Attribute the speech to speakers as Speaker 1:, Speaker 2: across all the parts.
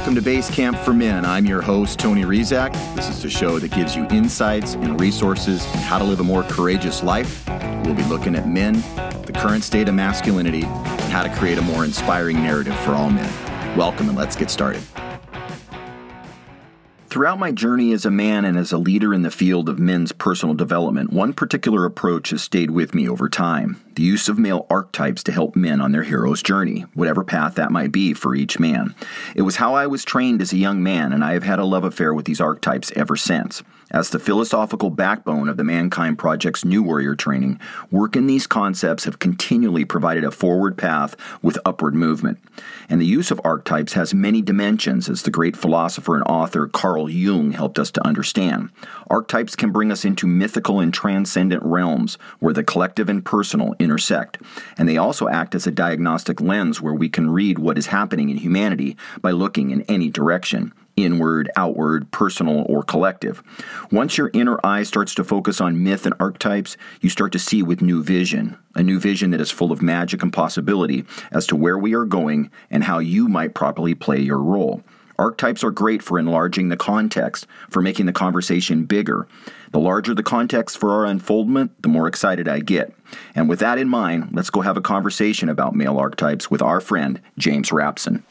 Speaker 1: Welcome to Base Camp for Men. I'm your host, Tony Rizak. This is the show that gives you insights and resources on how to live a more courageous life. We'll be looking at men, the current state of masculinity, and how to create a more inspiring narrative for all men. Welcome, and let's get started. Throughout my journey as a man and as a leader in the field of men's personal development, one particular approach has stayed with me over time the use of male archetypes to help men on their hero's journey, whatever path that might be for each man. It was how I was trained as a young man, and I have had a love affair with these archetypes ever since. As the philosophical backbone of the Mankind Project's New Warrior training, work in these concepts have continually provided a forward path with upward movement. And the use of archetypes has many dimensions, as the great philosopher and author Carl Jung helped us to understand. Archetypes can bring us into mythical and transcendent realms where the collective and personal intersect. And they also act as a diagnostic lens where we can read what is happening in humanity by looking in any direction inward, outward, personal, or collective. Once your inner eye starts to focus on myth and archetypes, you start to see with new vision, a new vision that is full of magic and possibility as to where we are going and how you might properly play your role. Archetypes are great for enlarging the context, for making the conversation bigger. The larger the context for our unfoldment, the more excited I get. And with that in mind, let's go have a conversation about male archetypes with our friend, James Rapson.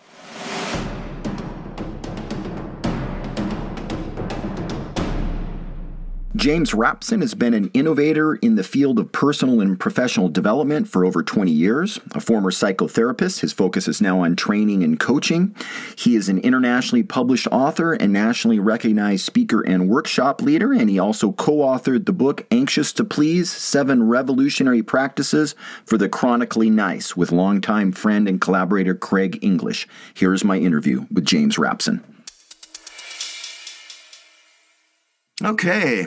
Speaker 1: James Rapson has been an innovator in the field of personal and professional development for over 20 years. A former psychotherapist, his focus is now on training and coaching. He is an internationally published author and nationally recognized speaker and workshop leader, and he also co authored the book Anxious to Please Seven Revolutionary Practices for the Chronically Nice with longtime friend and collaborator Craig English. Here's my interview with James Rapson. Okay,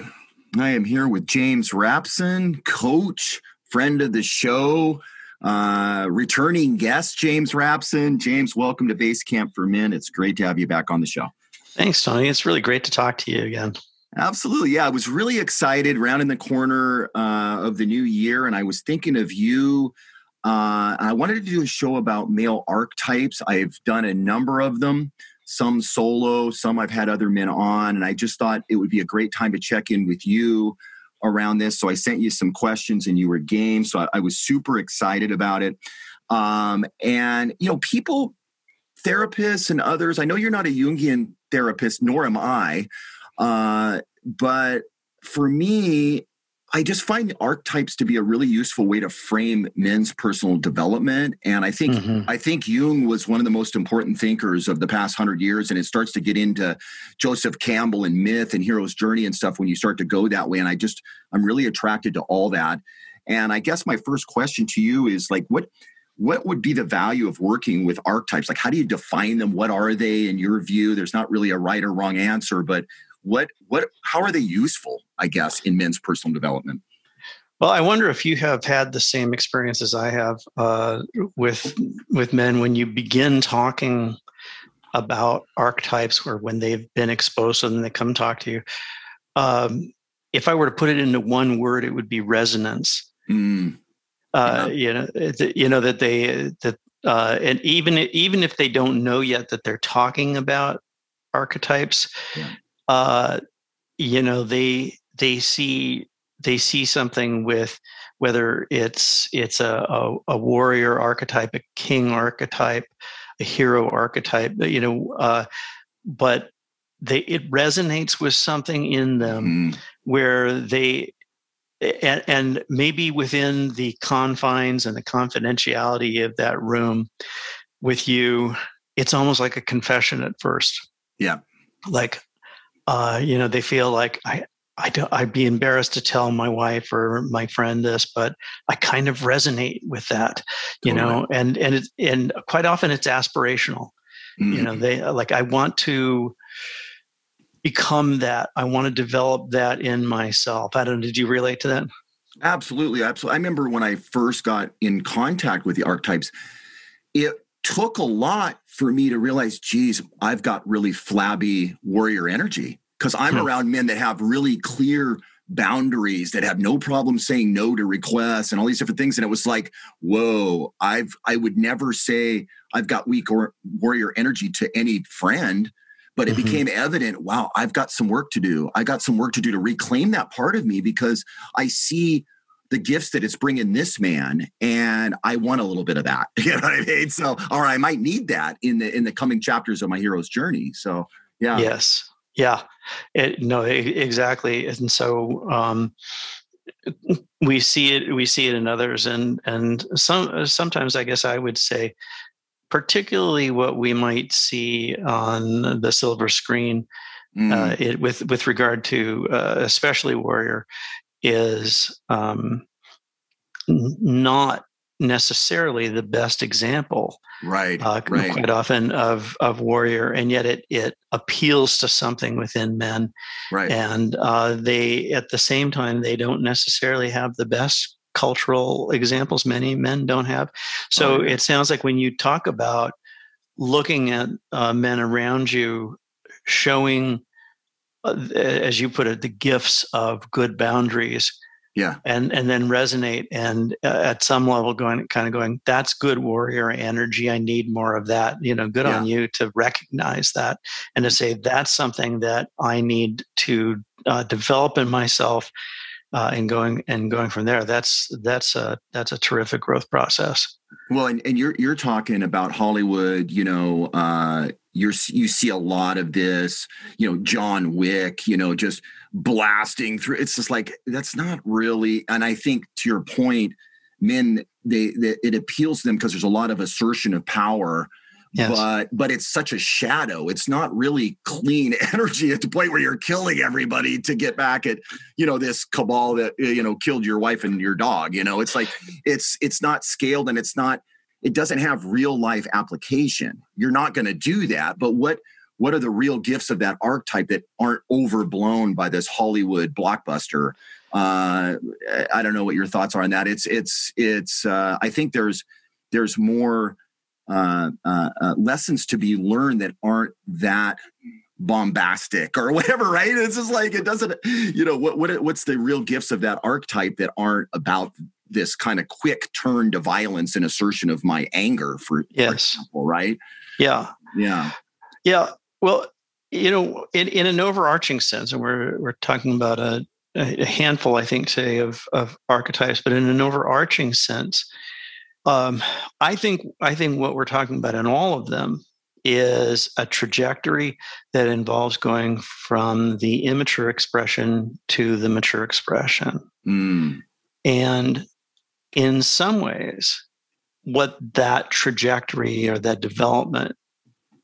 Speaker 1: I am here with James Rapson, coach, friend of the show, uh, returning guest, James Rapson. James, welcome to Base Camp for Men. It's great to have you back on the show.
Speaker 2: Thanks, Tony. It's really great to talk to you again.
Speaker 1: Absolutely. Yeah, I was really excited rounding the corner uh, of the new year, and I was thinking of you. Uh, I wanted to do a show about male archetypes. I've done a number of them some solo, some I've had other men on. And I just thought it would be a great time to check in with you around this. So I sent you some questions and you were game. So I, I was super excited about it. Um, and, you know, people, therapists and others, I know you're not a Jungian therapist, nor am I. Uh, but for me, I just find archetypes to be a really useful way to frame men's personal development. And I think mm-hmm. I think Jung was one of the most important thinkers of the past hundred years. And it starts to get into Joseph Campbell and myth and hero's journey and stuff when you start to go that way. And I just I'm really attracted to all that. And I guess my first question to you is like what what would be the value of working with archetypes? Like how do you define them? What are they in your view? There's not really a right or wrong answer, but what what how are they useful i guess in men's personal development
Speaker 2: well i wonder if you have had the same experience as i have uh, with with men when you begin talking about archetypes or when they've been exposed to them they come talk to you um, if i were to put it into one word it would be resonance mm. uh, yeah. you know you know that they that uh, and even even if they don't know yet that they're talking about archetypes yeah uh, you know they they see they see something with whether it's it's a, a, a warrior archetype, a king archetype, a hero archetype, you know, uh, but they it resonates with something in them mm. where they and, and, maybe within the confines and the confidentiality of that room with you, it's almost like a confession at first.
Speaker 1: Yeah.
Speaker 2: Like uh, you know, they feel like I, I don't, I'd be embarrassed to tell my wife or my friend this, but I kind of resonate with that, you totally. know, and, and, it, and quite often it's aspirational, mm-hmm. you know, mm-hmm. they like, I want to become that. I want to develop that in myself. I don't know, did you relate to that?
Speaker 1: Absolutely. Absolutely. I remember when I first got in contact with the archetypes, it took a lot for me to realize, geez, I've got really flabby warrior energy. Because I'm around men that have really clear boundaries that have no problem saying no to requests and all these different things. And it was like whoa i've i would never say i've got weak or warrior energy to any friend but it mm-hmm. became evident wow i've got some work to do. I got some work to do to reclaim that part of me because i see the gifts that it's bringing this man and i want a little bit of that you know what i mean? So or i might need that in the in the coming chapters of my hero's journey so yeah.
Speaker 2: Yes. Yeah. It, no exactly and so um we see it we see it in others and and some sometimes i guess i would say particularly what we might see on the silver screen mm. uh, it, with with regard to uh, especially warrior is um, not necessarily the best example
Speaker 1: right, uh,
Speaker 2: right. quite often of of warrior and yet it it appeals to something within men.
Speaker 1: Right.
Speaker 2: And uh, they at the same time they don't necessarily have the best cultural examples many men don't have. So oh, yeah. it sounds like when you talk about looking at uh, men around you showing as you put it the gifts of good boundaries
Speaker 1: yeah.
Speaker 2: and and then resonate and uh, at some level going kind of going that's good warrior energy. I need more of that. You know good yeah. on you to recognize that and to say that's something that i need to uh, develop in myself uh, and going and going from there. That's that's a that's a terrific growth process.
Speaker 1: Well and, and you're you're talking about hollywood you know uh you're you see a lot of this you know john wick you know just blasting through. It's just like that's not really and i think to your point men they, they it appeals to them because there's a lot of assertion of power yes. but but it's such a shadow it's not really clean energy at the point where you're killing everybody to get back at you know this cabal that you know killed your wife and your dog you know it's like it's it's not scaled and it's not it doesn't have real life application you're not going to do that but what what are the real gifts of that archetype that aren't overblown by this Hollywood blockbuster? Uh, I don't know what your thoughts are on that. It's it's it's. Uh, I think there's there's more uh, uh, uh lessons to be learned that aren't that bombastic or whatever. Right? It's just like it doesn't. You know what what what's the real gifts of that archetype that aren't about this kind of quick turn to violence and assertion of my anger for,
Speaker 2: yes.
Speaker 1: for example, right?
Speaker 2: Yeah.
Speaker 1: Yeah.
Speaker 2: Yeah. Well, you know, in, in an overarching sense, and we're we're talking about a, a handful, I think, say, of of archetypes, but in an overarching sense, um, I think I think what we're talking about in all of them is a trajectory that involves going from the immature expression to the mature expression. Mm. And in some ways, what that trajectory or that development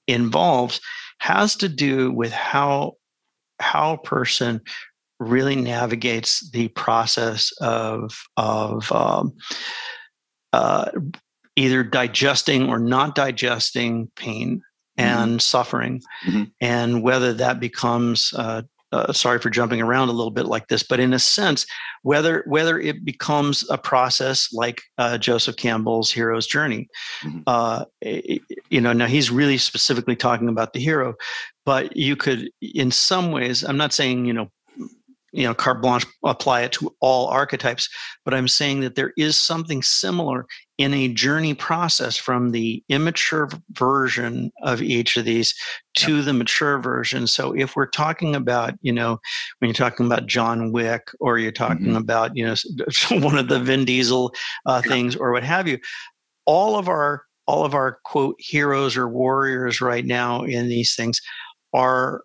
Speaker 2: involves has to do with how how a person really navigates the process of of um, uh, either digesting or not digesting pain mm-hmm. and mm-hmm. suffering, mm-hmm. and whether that becomes uh, uh, sorry for jumping around a little bit like this, but in a sense, whether whether it becomes a process like uh, Joseph Campbell's hero's journey, mm-hmm. uh, you know, now he's really specifically talking about the hero, but you could, in some ways, I'm not saying you know you know carte blanche apply it to all archetypes but i'm saying that there is something similar in a journey process from the immature version of each of these to yep. the mature version so if we're talking about you know when you're talking about john wick or you're talking mm-hmm. about you know one of the vin diesel uh, things or what have you all of our all of our quote heroes or warriors right now in these things are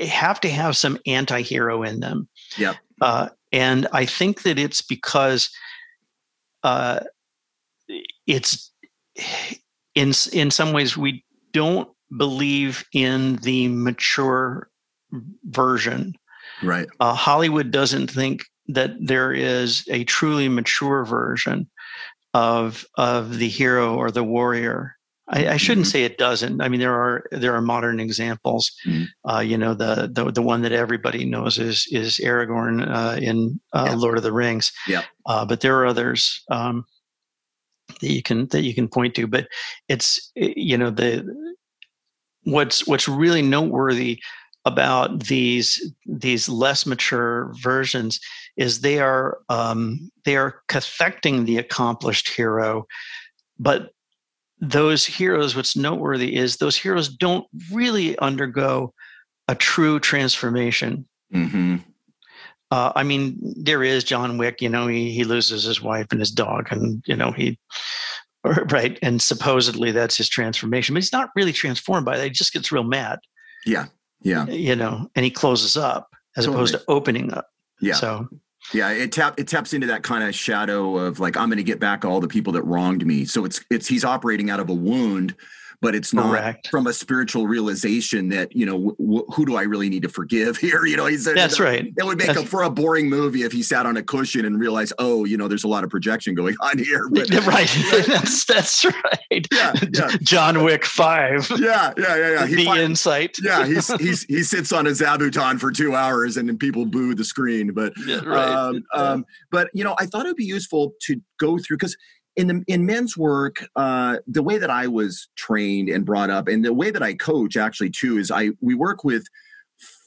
Speaker 2: have to have some anti-hero in them.
Speaker 1: Yeah.
Speaker 2: Uh, and I think that it's because uh, it's in in some ways we don't believe in the mature version.
Speaker 1: Right.
Speaker 2: Uh, Hollywood doesn't think that there is a truly mature version of of the hero or the warrior I, I shouldn't mm-hmm. say it doesn't. I mean, there are there are modern examples. Mm-hmm. Uh, you know, the, the the one that everybody knows is is Aragorn uh, in uh, yeah. Lord of the Rings.
Speaker 1: Yeah.
Speaker 2: Uh, but there are others um, that you can that you can point to. But it's you know the what's what's really noteworthy about these these less mature versions is they are um, they are cathecting the accomplished hero, but those heroes, what's noteworthy is those heroes don't really undergo a true transformation.
Speaker 1: Mm-hmm.
Speaker 2: Uh, I mean, there is John Wick. You know, he he loses his wife and his dog, and you know he right, and supposedly that's his transformation, but he's not really transformed by that. He just gets real mad.
Speaker 1: Yeah, yeah.
Speaker 2: You know, and he closes up as totally. opposed to opening up.
Speaker 1: Yeah.
Speaker 2: So
Speaker 1: yeah, it tap it taps into that kind of shadow of like I'm going to get back all the people that wronged me. So it's it's he's operating out of a wound but it's not Correct. from a spiritual realization that you know w- who do I really need to forgive here? You know, he said
Speaker 2: that's right.
Speaker 1: It would make
Speaker 2: that's,
Speaker 1: for a boring movie if he sat on a cushion and realized, oh, you know, there's a lot of projection going on here.
Speaker 2: But, right, that's that's right. Yeah, yeah. John Wick Five.
Speaker 1: Yeah, yeah, yeah, yeah.
Speaker 2: He the insight.
Speaker 1: Yeah, he's he's he sits on a zabuton for two hours and then people boo the screen. But yeah, right. um, um, but you know, I thought it would be useful to go through because in the in men's work, uh, the way that I was trained and brought up, and the way that I coach actually too, is I we work with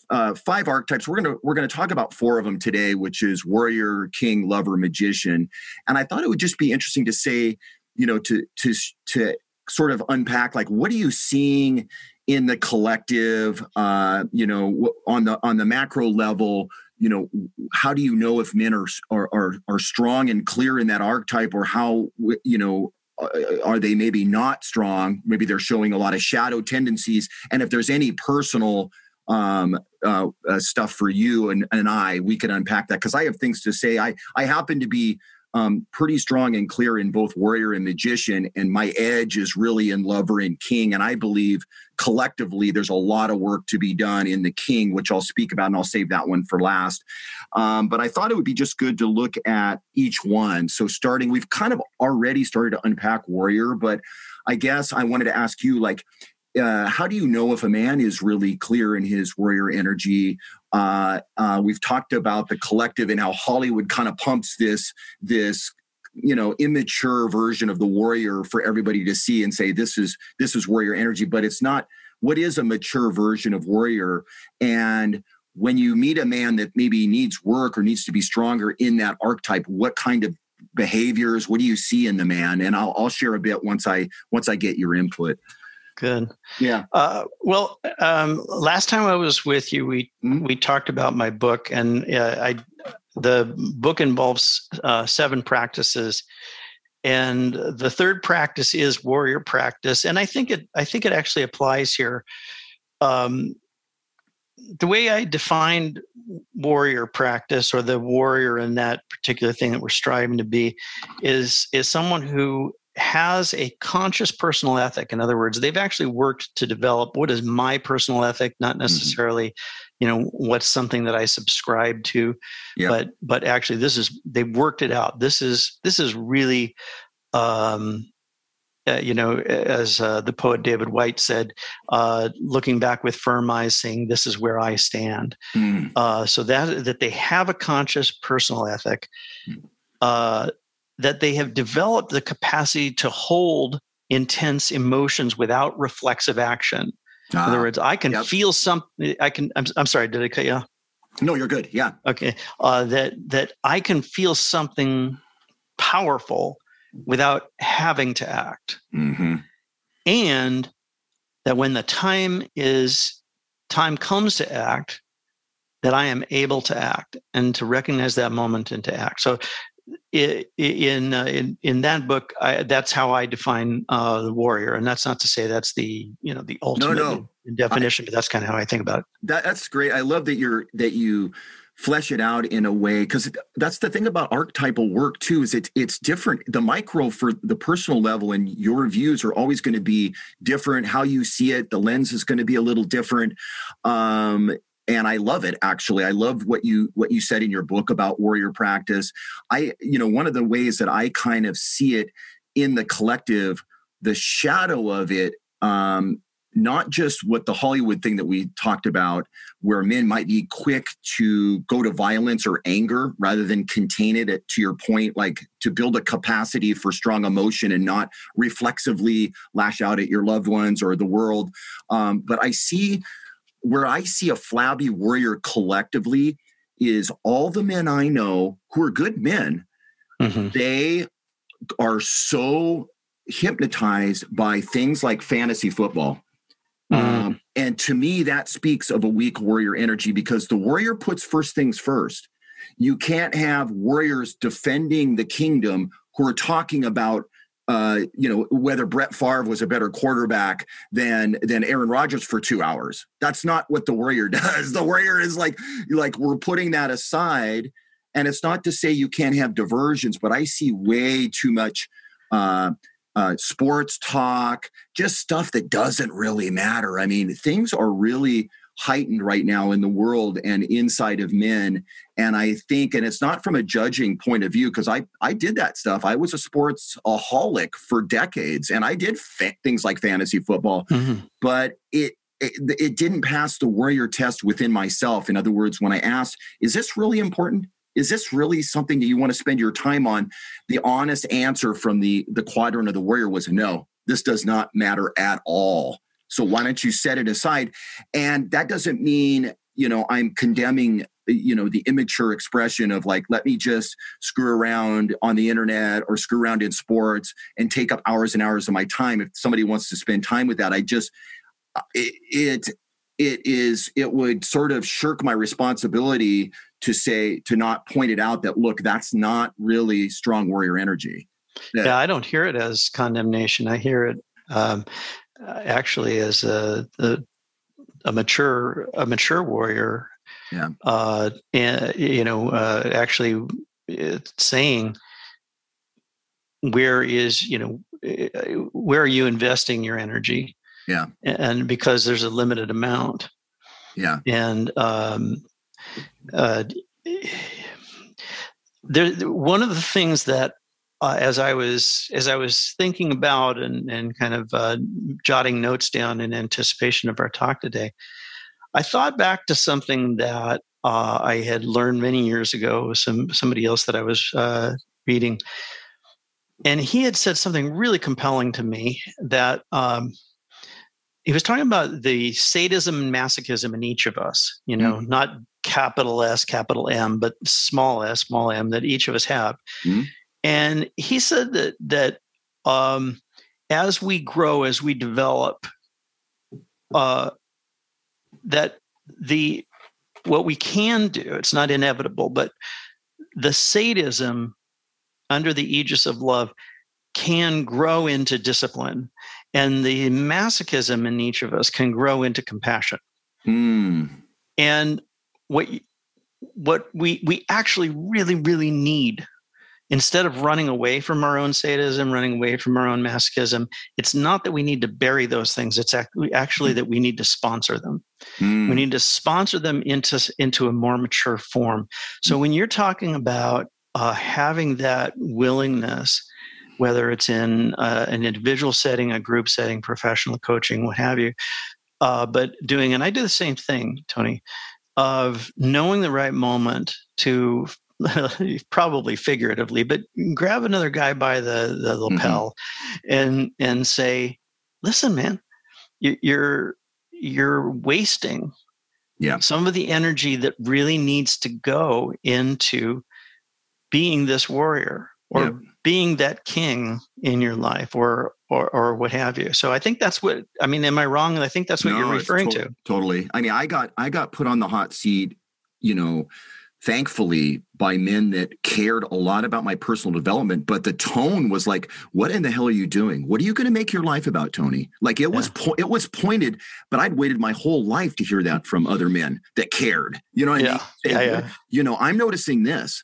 Speaker 1: uh, five archetypes. We're gonna we're gonna talk about four of them today, which is warrior, king, lover, magician. And I thought it would just be interesting to say, you know, to to to sort of unpack like what are you seeing in the collective, uh, you know, on the on the macro level you know how do you know if men are are are, are strong and clear in that archetype or how you know uh, are they maybe not strong? Maybe they're showing a lot of shadow tendencies. And if there's any personal um, uh, uh, stuff for you and, and I, we can unpack that. Because I have things to say. I I happen to be um, pretty strong and clear in both warrior and magician, and my edge is really in lover and king. And I believe collectively there's a lot of work to be done in the king, which I'll speak about, and I'll save that one for last. Um, but I thought it would be just good to look at each one. So starting, we've kind of already started to unpack warrior, but I guess I wanted to ask you, like, uh, how do you know if a man is really clear in his warrior energy? Uh, uh, we've talked about the collective and how Hollywood kind of pumps this this you know immature version of the warrior for everybody to see and say this is this is warrior energy, but it's not. What is a mature version of warrior? And when you meet a man that maybe needs work or needs to be stronger in that archetype, what kind of behaviors? What do you see in the man? And I'll, I'll share a bit once I once I get your input.
Speaker 2: Good.
Speaker 1: Yeah.
Speaker 2: Uh, well, um, last time I was with you, we mm-hmm. we talked about my book, and uh, I the book involves uh, seven practices, and the third practice is warrior practice, and I think it I think it actually applies here. Um, the way I defined warrior practice or the warrior in that particular thing that we're striving to be is is someone who has a conscious personal ethic in other words they've actually worked to develop what is my personal ethic not mm-hmm. necessarily mm-hmm. you know what's something that i subscribe to but but actually this is they've worked it out this is this is really um uh, you know as uh, the poet david Whyte said uh, looking back with firm eyes saying this is where i stand mm. so that that they have a conscious personal ethic mm that they have developed the capacity to hold intense emotions without reflexive action. in other ah, words, I can yep. feel something. I can. I'm, I'm sorry. Did I cut you? Off?
Speaker 1: No, you're good. Yeah.
Speaker 2: Okay. Uh, that that I can feel something powerful without having to act,
Speaker 1: mm-hmm.
Speaker 2: and that when the time is time comes to act, that I am able to act and to recognize that moment and to act. So in uh, in in that book, I, that's how I define uh, the warrior, and that's not to say that's the you know the ultimate no, no. definition, I, but that's kind of how I think about it.
Speaker 1: That, that's great. I love that you're that you flesh it out in a way because that's the thing about archetypal work too is it's it's different the micro for the personal level and your views are always going to be different how you see it the lens is going to be a little different um and i love it actually. I love what you what you said in your book about warrior practice. I you know one of the ways that i kind of see it in the collective the shadow of it um not just what the hollywood thing that we talked about where men might be quick to go to violence or anger rather than contain it at, to your point like to build a capacity for strong emotion and not reflexively lash out at your loved ones or the world. Um, but i see where I see a flabby warrior collectively is all the men I know who are good men. Mm-hmm. They are so hypnotized by things like fantasy football. Mm. Um, and to me, that speaks of a weak warrior energy because the warrior puts first things first. You can't have warriors defending the kingdom who are talking about uh, you know whether Brett Favre was a better quarterback than than Aaron Rodgers for two hours. That's not what the Warrior does. The Warrior is like like we're putting that aside, and it's not to say you can't have diversions, but I see way too much. Uh, uh, sports talk, just stuff that doesn't really matter. I mean, things are really heightened right now in the world and inside of men. And i think and it's not from a judging point of view because i i did that stuff. I was a sports aholic for decades and i did fa- things like fantasy football. Mm-hmm. but it, it it didn't pass the warrior test within myself. In other words when i asked is this really important? Is this really something that you want to spend your time on? The honest answer from the the quadrant of the warrior was no. This does not matter at all so why don't you set it aside? And that doesn't mean you know i'm condemning you know the immature expression of like let me just screw around on the internet or screw around in sports and take up hours and hours of my time. If somebody wants to spend time with that i just uh, it, it it is it would sort of shirk my responsibility to say to not point it out that look that's not really strong warrior energy.
Speaker 2: That, yeah i don't hear it as condemnation. I hear it um, actually as a, a, a mature a mature warrior
Speaker 1: yeah. uh,
Speaker 2: and you know uh, actually saying where is you know where are you investing your energy?
Speaker 1: Yeah.
Speaker 2: And because there's a limited amount.
Speaker 1: Yeah.
Speaker 2: And um uh there one of the things that uh, as I was as I was thinking about and and kind of uh, jotting notes down in anticipation of our talk today, I thought back to something that uh, I had learned many years ago. With some somebody else that I was uh, reading, and he had said something really compelling to me that. Um, he was talking about the sadism and masochism in each of us, you know, mm-hmm. not capital S, capital M, but small s, small m that each of us have. Mm-hmm. And he said that that um, as we grow, as we develop, uh, that the what we can do, it's not inevitable, but the sadism under the aegis of love can grow into discipline and the masochism in each of us can grow into compassion
Speaker 1: mm.
Speaker 2: and what what we we actually really really need instead of running away from our own sadism, running away from our own masochism, it's not that we need to bury those things. It's actually that we need to sponsor them. Mm. We need to sponsor them into, into a more mature form. So hmm. when you're talking about uh, having that willingness, whether it's in uh, an individual setting, a group setting, professional coaching, what have you, uh, but doing, and I do the same thing, Tony, of knowing the right moment to probably figuratively, but grab another guy by the, the mm-hmm. lapel mm-hmm. and and say, "Listen, man, you, you're you're wasting
Speaker 1: yeah.
Speaker 2: some of the energy that really needs to go into being this warrior or yeah. being that king in your life or, or or what have you so i think that's what i mean am i wrong i think that's what no, you're referring to, to
Speaker 1: totally i mean i got i got put on the hot seat you know thankfully by men that cared a lot about my personal development but the tone was like what in the hell are you doing what are you going to make your life about tony like it was po- it was pointed but i'd waited my whole life to hear that from other men that cared you know what
Speaker 2: yeah. I mean? yeah, yeah.
Speaker 1: you know i'm noticing this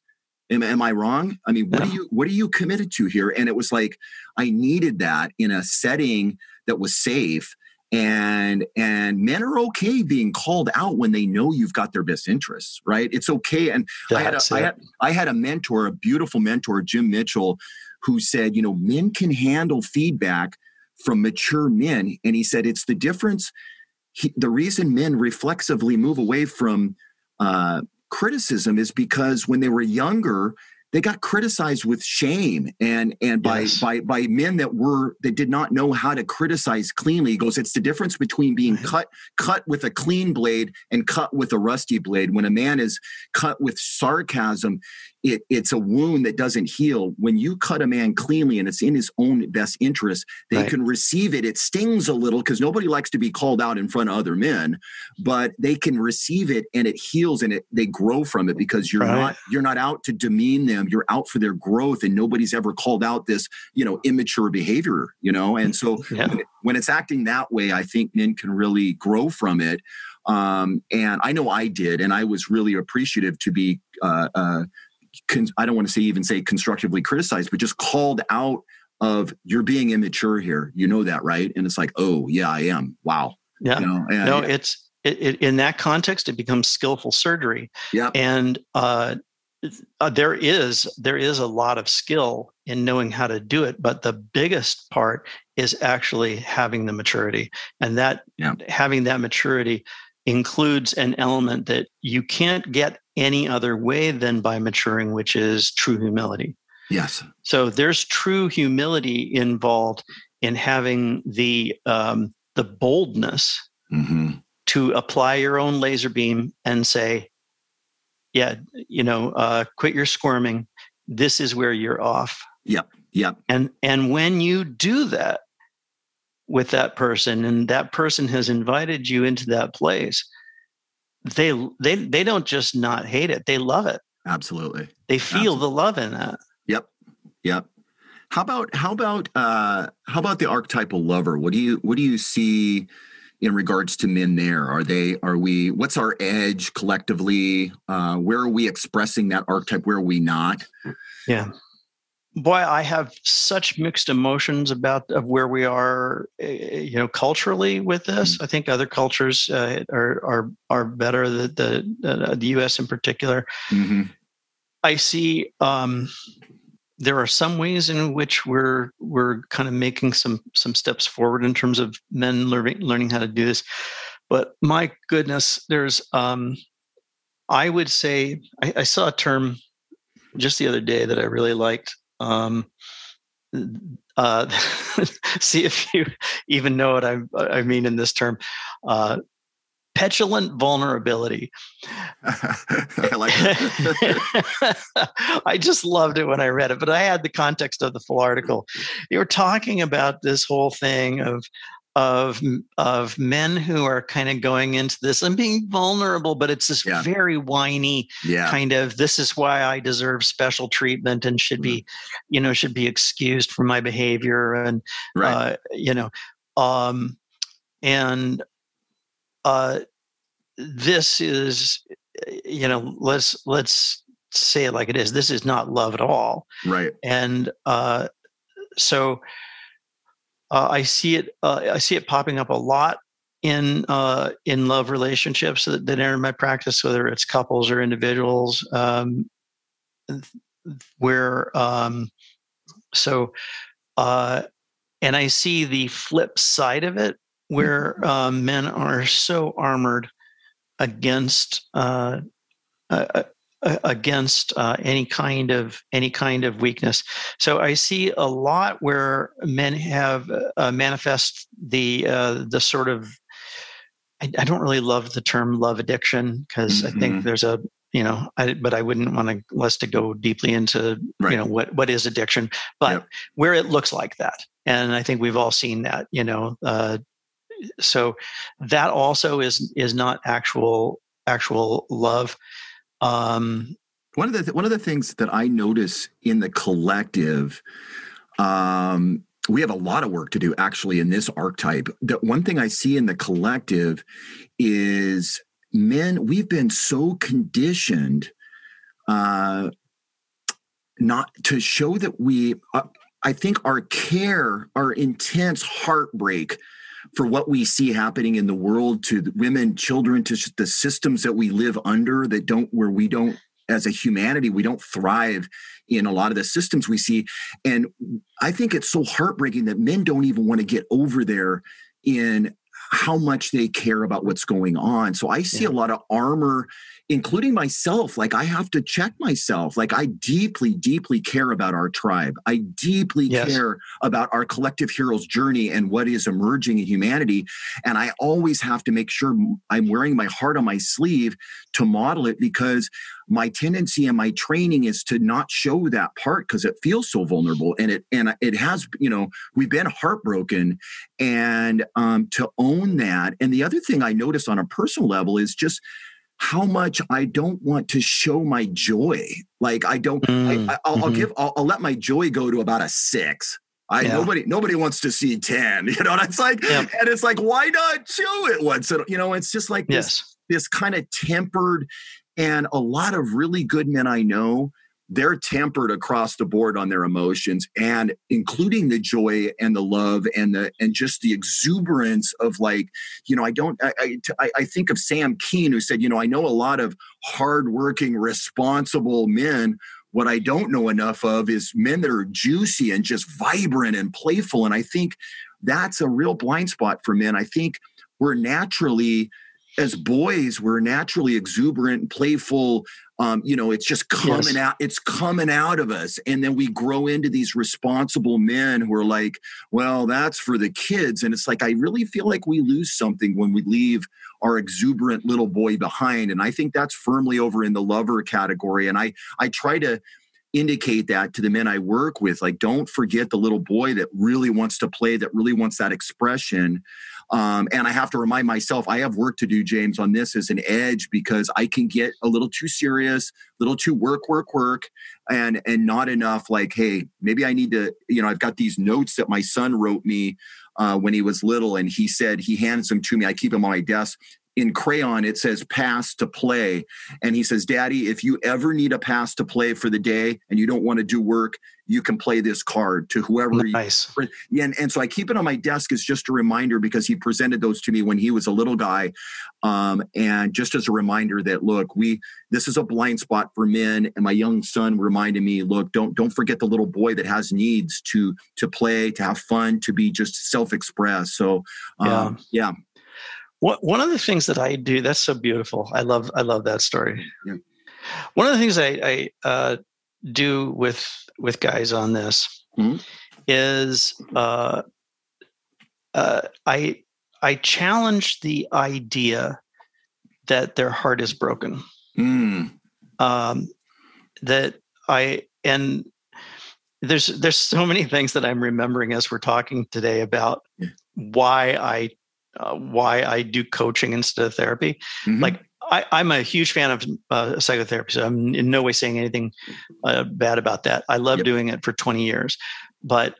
Speaker 1: am, am i wrong i mean what yeah. are you what are you committed to here and it was like i needed that in a setting that was safe and and men are okay being called out when they know you've got their best interests right? It's okay. And I had, a, I had, I had a mentor a beautiful mentor jim mitchell who said you know men can handle feedback from mature men. And he said it's the difference he, the reason men reflexively move away from uh, criticism is because when they were younger they got criticized with shame and and by
Speaker 2: Yes.
Speaker 1: by by men that were that did not know how to criticize cleanly. He goes, it's the difference between being cut cut with a clean blade and cut with a rusty blade. When a man is cut with sarcasm, it, it's a wound that doesn't heal. When you cut a man cleanly and it's in his own best interest, they
Speaker 2: Right.
Speaker 1: can receive it. It stings a little because nobody likes to be called out in front of other men, but they can receive it and it heals and it they grow from it because you're
Speaker 2: Right.
Speaker 1: not you're not out to demean them. You're out for their growth, and nobody's ever called out this you know immature behavior. You know, and so
Speaker 2: Yeah.
Speaker 1: when, it, when it's acting that way, I think men can really grow from it. Um, and I know I did, and I was really appreciative to be. Uh, uh, con- I don't want to say even say constructively criticized, but just called out of you're being immature here. You know that, right? And it's like, oh yeah, I am. Wow.
Speaker 2: Yeah.
Speaker 1: You know,
Speaker 2: no, it's it, it, in that context, it becomes skillful surgery.
Speaker 1: Yeah.
Speaker 2: And uh, uh, there is there is a lot of skill in knowing how to do it, but the biggest part is actually having the maturity, and that
Speaker 1: Yeah.
Speaker 2: having that maturity includes an element that you can't get any other way than by maturing, which is true humility.
Speaker 1: yes.
Speaker 2: So there's true humility involved in having the um, the boldness
Speaker 1: hmm
Speaker 2: to apply your own laser beam and say, "Yeah, you know, uh, quit your squirming. This is where you're off."
Speaker 1: Yep. Yep.
Speaker 2: And and when you do that with that person, and that person has invited you into that place, they they they don't just not hate it; they love it.
Speaker 1: Absolutely.
Speaker 2: They feel the love in that.
Speaker 1: Yep. Yep. How about how about uh how about the archetypal lover? What do you what do you see in regards to men there? Are they are we what's our edge collectively? Uh where are we expressing that archetype? Where are we not?
Speaker 2: Yeah. Boy, I have such mixed emotions about of where we are, eh, you know, culturally with this. I think other cultures uh, are are are better. The the uh, the U.S. in particular.
Speaker 1: hmm
Speaker 2: I see. Um, there are some ways in which we're we're kind of making some some steps forward in terms of men learning learning how to do this. But my goodness, there's um, I would say I, I saw a term just the other day that I really liked. Um, uh, see if you even know what I, I mean in this term. Uh, petulant vulnerability.
Speaker 1: I like that.
Speaker 2: I just loved it when I read it, but I had the context of the full article. You were talking about this whole thing of of of men who are kind of going into this and being vulnerable, but it's this
Speaker 1: Yeah.
Speaker 2: very whiny
Speaker 1: yeah.
Speaker 2: kind of this is why I deserve special treatment and should be, you know, should be excused for my behavior and
Speaker 1: Right.
Speaker 2: uh, you know, um, and uh, this is, you know, let's let's say it like it is. This is not love at all,
Speaker 1: right.
Speaker 2: and uh, so uh, I see it. Uh, I see it popping up a lot in uh, in love relationships that, that enter my practice, whether it's couples or individuals, um, where um, so uh, and I see the flip side of it where um, men are so armored against uh, uh, uh, against uh, any kind of any kind of weakness. So I see a lot where men have uh, manifest the uh, the sort of I, I don't really love the term love addiction because I think
Speaker 1: Mhm.
Speaker 2: there's a you know I, but I wouldn't want to us to go deeply into
Speaker 1: Right.
Speaker 2: you know what what is addiction, but
Speaker 1: Yep.
Speaker 2: where it looks like that, and I think we've all seen that you know. Uh, so that also is is not actual actual love. Um,
Speaker 1: one of the th- one of the things that I notice in the collective, um, we have a lot of work to do actually in this archetype. The one thing I see in the collective is men. We've been so conditioned uh, not to show that we. Uh, I think our care, our intense heartbreak for what we see happening in the world to women, children, to the systems that we live under that don't, where we don't, as a humanity, we don't thrive in a lot of the systems we see. And I think it's so heartbreaking that men don't even want to get over there in how much they care about what's going on. So I see yeah. a lot of armor including myself like i have to check myself like i deeply deeply care about our tribe i deeply yes. care about our collective heroes journey and what is emerging in humanity and i always have to make sure i'm wearing my heart on my sleeve to model it because my tendency and my training is to not show that part because it feels so vulnerable and it and it has you know we've been heartbroken and um, to own that and the other thing i notice on a personal level is just how much I don't want to show my joy. Like I don't, mm, I, will mm-hmm. give, I'll, I'll, let my joy go to about a six. I yeah. nobody nobody wants to see ten. You know, and it's like, yeah. and it's like, why not show it once? You know, it's just like yes. this this kind of tempered, and a lot of really good men I know they're tempered across the board on their emotions and including the joy and the love and the and just the exuberance of like you know i don't i i, I think of sam keen who said you know i know a lot of hardworking responsible men. What i don't know enough of is men that are juicy and just vibrant and playful. And i think that's a real blind spot for men. I think we're naturally as boys we're naturally exuberant and playful um, you know it's just coming yes. out it's coming out of us and then we grow into these responsible men who are like well that's for the kids and it's like i really feel like we lose something when we leave our exuberant little boy behind and i think that's firmly over in the lover category and i i try to indicate that to the men I work with. Like, don't forget the little boy that really wants to play, that really wants that expression. Um, and I have to remind myself, I have work to do, James, on this as an edge because I can get a little too serious, a little too work, work, work, and and not enough like, hey, maybe I need to, you know, I've got these notes that my son wrote me uh, when he was little, and he said he hands them to me. I keep them on my desk in crayon it says pass to play and he says daddy if you ever need a pass to play for the day and you don't want to do work you can play this card to whoever
Speaker 2: nice.
Speaker 1: You, yeah, and, and so i keep it on my desk as just a reminder because he presented those to me when he was a little guy um, and just as a reminder that look we this is a blind spot for men and my young son reminded me look don't don't forget the little boy that has needs to to play to have fun to be just self-expressed so um, yeah. yeah
Speaker 2: one of the things that I do that's so beautiful. I love I love that story. Yeah. One of the things I, I uh, do with with guys on this mm-hmm. is uh, uh, I I challenge the idea that their heart is broken. Mm. Um, that I and there's there's so many things that I'm remembering as we're talking today about yeah. why I uh, why I do coaching instead of therapy. Mm-hmm. Like I, am a huge fan of uh, psychotherapy, so I'm in no way saying anything uh, bad about that. I love yep. doing it for 20 years, but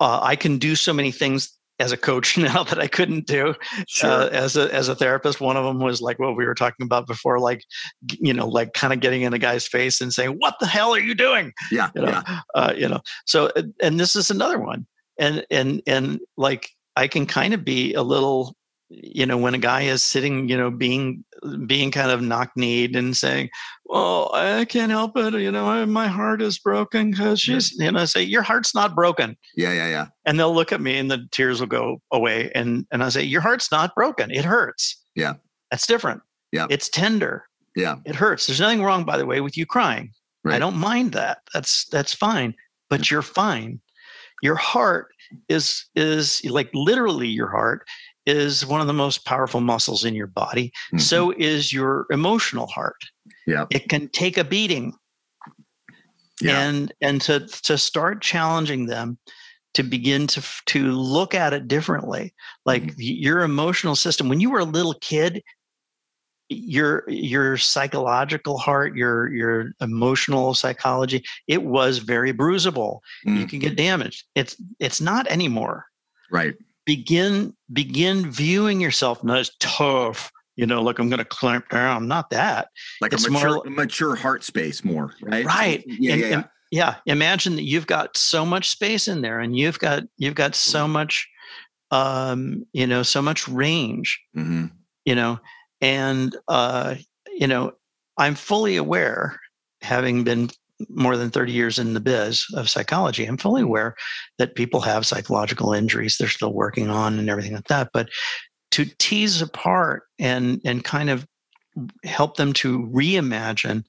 Speaker 2: uh, I can do so many things as a coach now that I couldn't do sure. Uh, as a as a therapist. One of them was like what we were talking about before, like you know, like kind of getting in a guy's face and saying, "What the hell are you doing?"
Speaker 1: Yeah,
Speaker 2: you know,
Speaker 1: yeah.
Speaker 2: Uh, you know. So, and this is another one, and and and like I can kind of be a little, you know, when a guy is sitting, you know, being being kind of knock-kneed and saying, "Well, I can't help it," you know, my heart is broken because she's, you know, I say, "Your heart's not broken."
Speaker 1: Yeah, yeah, yeah.
Speaker 2: And they'll look at me, and the tears will go away, and and I say, "Your heart's not broken. It hurts."
Speaker 1: Yeah,
Speaker 2: that's different.
Speaker 1: Yeah,
Speaker 2: it's tender.
Speaker 1: Yeah,
Speaker 2: it hurts. There's nothing wrong, by the way, with you crying. Right. I don't mind that. That's that's fine. But you're fine. Your heart is is like literally your heart is one of the most powerful muscles in your body. Mm-hmm. So is your emotional heart.
Speaker 1: Yeah.
Speaker 2: It can take a beating. Yeah. And and to to start challenging them to begin to to look at it differently. Like mm-hmm. your emotional system when you were a little kid, your your psychological heart your your emotional psychology it was very bruisable. Mm. you can get damaged. It's it's not anymore.
Speaker 1: Right.
Speaker 2: Begin begin viewing yourself not as tough you know like i'm going to clamp down. I'm not that.
Speaker 1: Like it's a mature, more, mature heart space more right?
Speaker 2: Right.
Speaker 1: Yeah, and, yeah, yeah.
Speaker 2: yeah imagine that you've got so much space in there and you've got you've got so much um you know so much range mm-hmm. you know and, uh, you know, I'm fully aware, having been more than 30 years in the biz of psychology, I'm fully mm-hmm. aware that people have psychological injuries they're still working on and everything like that. But to tease apart and and kind of help them to reimagine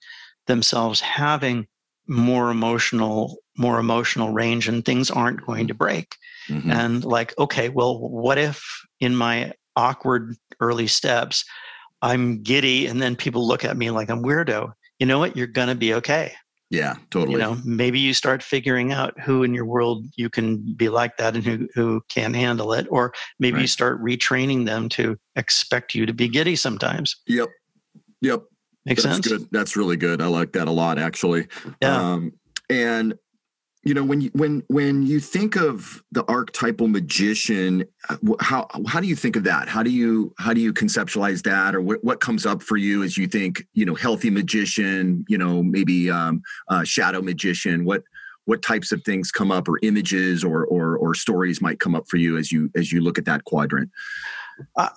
Speaker 2: themselves having more emotional more emotional range and things aren't going to break mm-hmm. and like okay well what if in my awkward early steps i'm giddy and then people look at me like i'm weirdo you know what you're going to be okay
Speaker 1: yeah totally
Speaker 2: you know maybe you start figuring out who in your world you can be like that and who who can handle it or maybe right. you start retraining them to expect you to be giddy sometimes
Speaker 1: yep yep
Speaker 2: Makes
Speaker 1: That's
Speaker 2: sense.
Speaker 1: good. That's really good. I like that a lot, actually.
Speaker 2: Yeah.
Speaker 1: Um, and you know when you when when you think of the archetypal magician uh, how how do you think of that? How do you how do you conceptualize that? Or what, what comes up for you as you think you know healthy magician you know maybe um, uh, shadow magician? What what types of things come up or images or, or or stories might come up for you as you as you look at that quadrant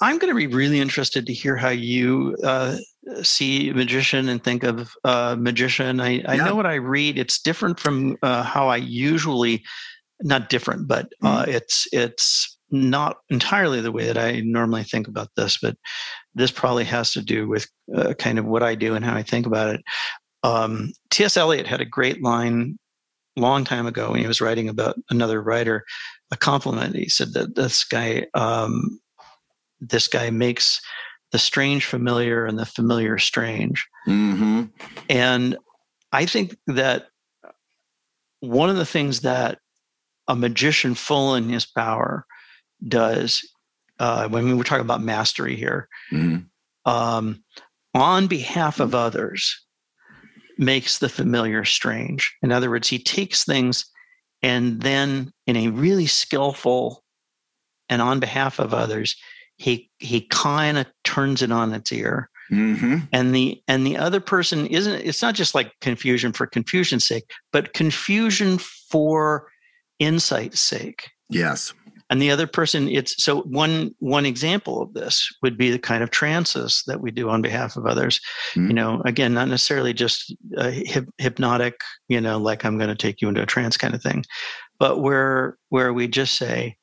Speaker 2: i'm going to be really interested to hear how you uh, see magician and think of uh, magician. I, I yeah. know what I read. It's different from uh, how I usually, not different, but uh, mm it's it's not entirely the way that I normally think about this. But this probably has to do with uh, kind of what I do and how I think about it. Um, T.S. Eliot had a great line long time ago when he was writing about another writer, a compliment. He said that this guy, um, this guy makes the strange familiar and the familiar strange.
Speaker 1: Mm-hmm.
Speaker 2: And I think that one of the things that a magician full in his power does, uh, when we're talking about mastery here, mm-hmm. um, on behalf of others, makes the familiar strange. In other words, he takes things and then, in a really skillful and on behalf of others, he he kind of turns it on its ear
Speaker 1: mm-hmm.
Speaker 2: and the and the other person isn't it's not just like confusion for confusion's sake but confusion for insight's sake
Speaker 1: yes
Speaker 2: and the other person it's so one one example of this would be the kind of trances that we do on behalf of others mm-hmm. you know again not necessarily just hip, hypnotic you know like i'm going to take you into a trance kind of thing but where where we just say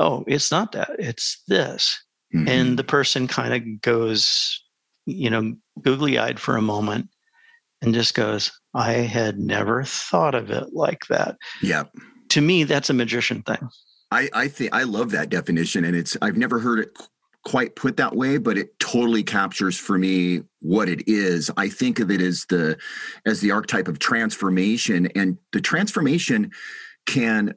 Speaker 2: oh, it's not that, it's this. Mm-hmm. And the person kind of goes, you know, googly eyed for a moment and just goes, I had never thought of it like that.
Speaker 1: Yeah.
Speaker 2: To me, that's a magician thing.
Speaker 1: I, I think I love that definition. And it's, I've never heard it quite put that way, but it totally captures for me what it is. I think of it as the, as the archetype of transformation and the transformation can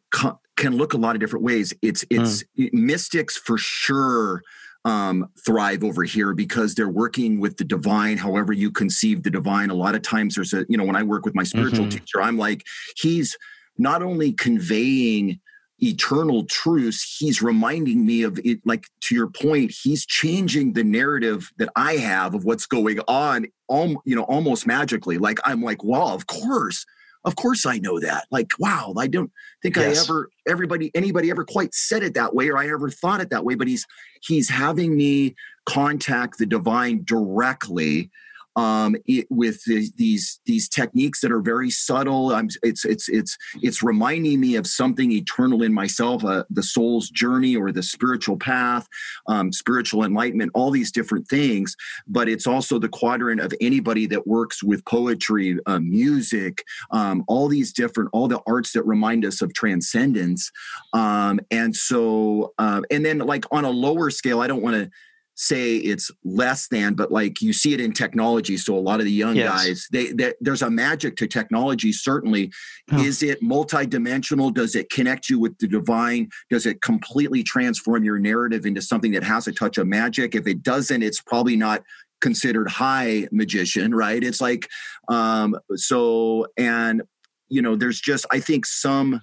Speaker 1: can look a lot of different ways. It's it's mm. mystics for sure um, thrive over here because they're working with the divine, however you conceive the divine. A lot of times there's a, you know, when I work with my spiritual mm-hmm. teacher, I'm like, he's not only conveying eternal truths, he's reminding me of it, like to your point, he's changing the narrative that I have of what's going on, all, you know, almost magically. Like I'm like, wow, of course of course I know that. Like, wow, I don't think yes. I ever everybody anybody ever quite said it that way or I ever thought it that way, but he's he's having me contact the divine directly um, it, with the, these these techniques that are very subtle. I'm, it's it's it's it's reminding me of something eternal in myself, uh, the soul's journey or the spiritual path, um, spiritual enlightenment, all these different things. But it's also the quadrant of anybody that works with poetry, uh, music, um, all these different all the arts that remind us of transcendence. Um, and so, uh, and then like on a lower scale, I don't want to say it's less than but like you see it in technology so a lot of the young yes. guys they, they, there's a magic to technology certainly. Oh. is it multidimensional? Does it connect you with the divine? Does it completely transform your narrative into something that has a touch of magic? If it doesn't it's probably not considered high magician right? It's like um so and you know there's just i think some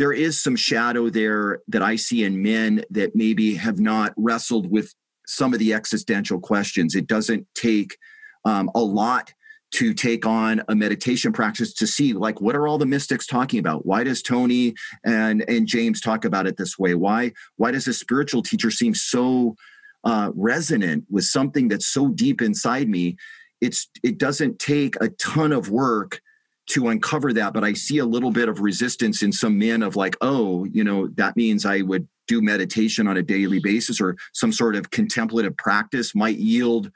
Speaker 1: there is some shadow there that I see in men that maybe have not wrestled with some of the existential questions. It doesn't take um, a lot to take on a meditation practice to see like what are all the mystics talking about? Why does tony and and james talk about it this way? Why why does a spiritual teacher seem so uh, resonant with something that's so deep inside me? It's it doesn't take a ton of work to uncover that but i see a little bit of resistance in some men of like oh you know that means i would do meditation on a daily basis or some sort of contemplative practice might yield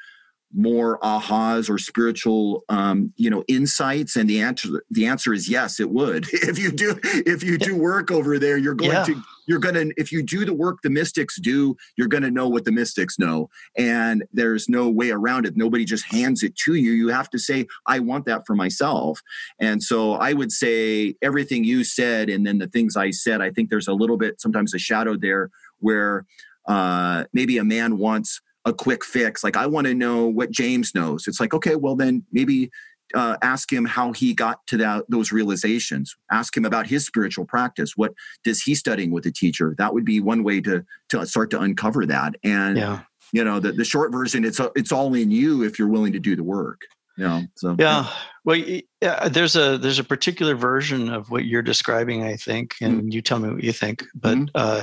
Speaker 1: more ahas or spiritual um, you know insights? And the answer the answer is yes it would. If you do if you do work over there you're going yeah. to you're going to if you do the work the mystics do you're going to know what the mystics know and there's no way around it nobody just hands it to you you have to say i want that for myself and so i would say everything you said and then the things i said i think there's a little bit sometimes a shadow there where uh, maybe a man wants a quick fix. Like, I want to know what James knows. It's like, okay, well, then maybe uh, ask him how he got to that, those realizations. Ask him about his spiritual practice. What does he studying with a teacher? That would be one way to to start to uncover that. And yeah. you know, the, the short version, it's it's all in you if you're willing to do the work. You know, so
Speaker 2: yeah. Well, yeah, there's a there's a particular version of what you're describing, I think, and mm-hmm. you tell me what you think. But mm-hmm. uh,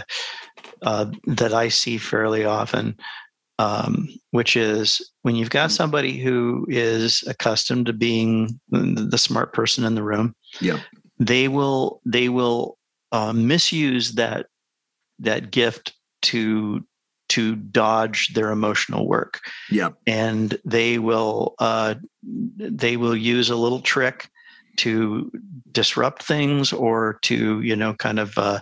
Speaker 2: uh, that I see fairly often um, which is when you've got mm. somebody who is accustomed to being the smart person in the room.
Speaker 1: Yeah,
Speaker 2: they will they will uh, misuse that that gift to to dodge their emotional work.
Speaker 1: Yeah,
Speaker 2: and they will uh, they will use a little trick to disrupt things or to you know kind of uh,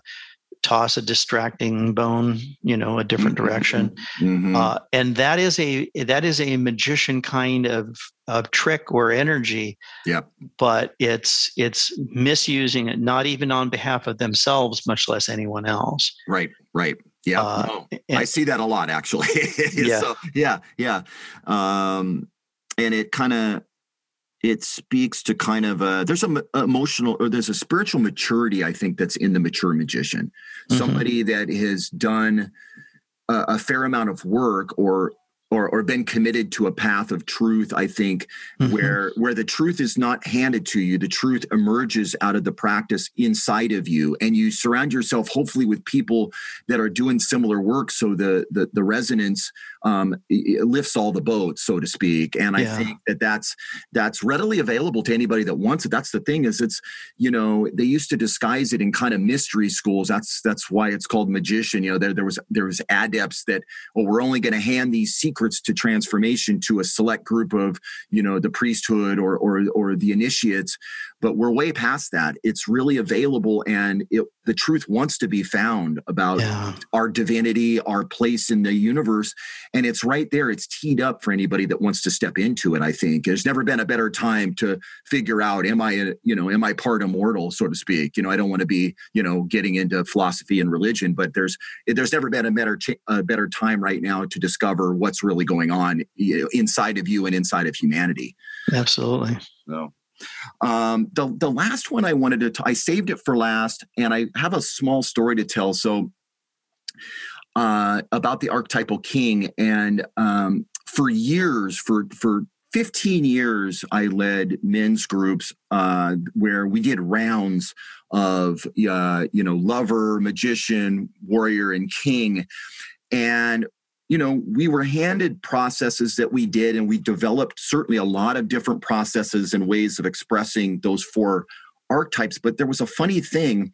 Speaker 2: toss a distracting bone you know a different mm-hmm. direction. Mm-hmm. Uh, and that is a that is a magician kind of of trick or energy
Speaker 1: yeah
Speaker 2: but it's it's misusing it not even on behalf of themselves much less anyone else.
Speaker 1: Right right. Yeah uh, and, i see that a lot actually.
Speaker 2: Yeah. So,
Speaker 1: yeah yeah. Um and it kind of it speaks to kind of a there's some emotional or there's a spiritual maturity i think that's in the mature magician mm-hmm. somebody that has done a, a, fair amount of work or or, or been committed to a path of truth i think mm-hmm. where where the truth is not handed to you the truth emerges out of the practice inside of you and you surround yourself hopefully with people that are doing similar work so the the, the resonance um, lifts all the boats so to speak and i think that that's that's readily available to anybody that wants it. That's the thing is it's you know they used to disguise it in kind of mystery schools. That's that's why it's called magician you know there, there was there was adepts that well we're only going to hand these secrets secrets to transformation to a select group of you know the priesthood or or or the initiates but we're way past that. It's really available and it, the truth wants to be found about yeah. our divinity our place in the universe and it's right there it's teed up for anybody that wants to step into it i think. There's never been a better time to figure out am i a, you know am i part immortal so to speak? You know i don't want to be you know getting into philosophy and religion but there's there's never been a better a better time right now to discover what's really going on you know, inside of you and inside of humanity.
Speaker 2: Absolutely.
Speaker 1: So um, the the last one I wanted to t- I saved it for last, and I have a small story to tell. So uh, about the archetypal king, and um, for years, for for 15 years, I led men's groups uh, where we did rounds of uh, you know lover, magician, warrior, and king, and you know, we were handed processes that we did, and we developed certainly a lot of different processes and ways of expressing those four archetypes. But there was a funny thing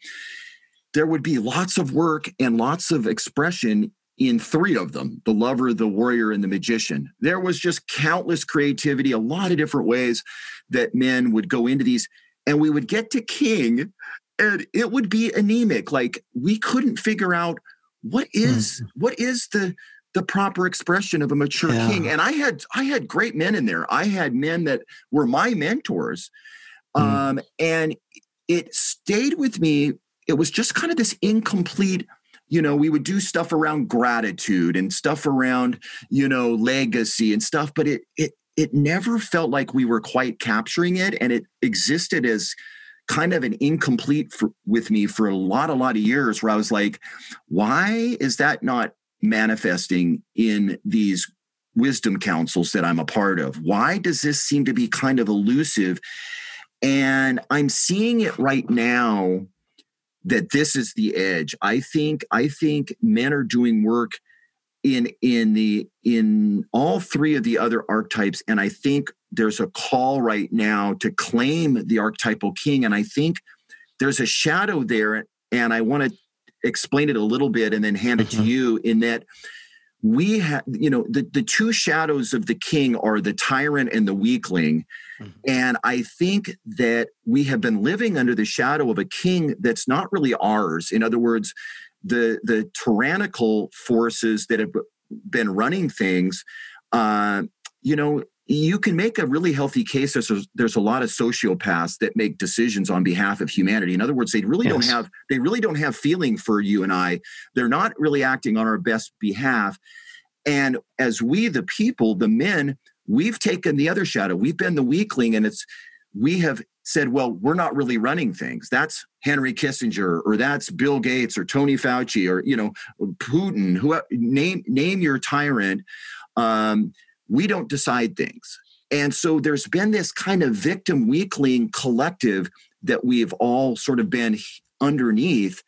Speaker 1: there would be lots of work and lots of expression in three of them the lover, the warrior, and the magician. There was just countless creativity, a lot of different ways that men would go into these. And we would get to king, and it would be anemic. Like we couldn't figure out what is mm. what is the the proper expression of a mature yeah. king and i had i had great men in there i had men that were my mentors mm. um, and it stayed with me it was just kind of this incomplete you know we would do stuff around gratitude and stuff around you know legacy and stuff but it it it never felt like we were quite capturing it and it existed as kind of an incomplete for, with me for a lot a lot of years where i was like why is that not manifesting in these wisdom councils that I'm a part of? Why does this seem to be kind of elusive? And I'm seeing it right now that this is the edge. I think I think men are doing work in in the in all three of the other archetypes and I think there's a call right now to claim the archetypal king and I think there's a shadow there and I want to explain it a little bit and then hand it mm-hmm. to you in that we have you know the, the two shadows of the king are the tyrant and the weakling mm-hmm. and i think that we have been living under the shadow of a king that's not really ours in other words the the tyrannical forces that have been running things uh, you know you can make a really healthy case there's a, there's a lot of sociopaths that make decisions on behalf of humanity. In other words they really yes. don't have they really don't have feeling for you and i. They're not really acting on our best behalf. And as we the people the men we've taken the other shadow. We've been the weakling and it's we have said well we're not really running things. That's henry kissinger or that's bill gates or tony fauci or you know putin who name name your tyrant. Um, we don't decide things. And so there's been this kind of victim weakling collective that we've all sort of been underneath.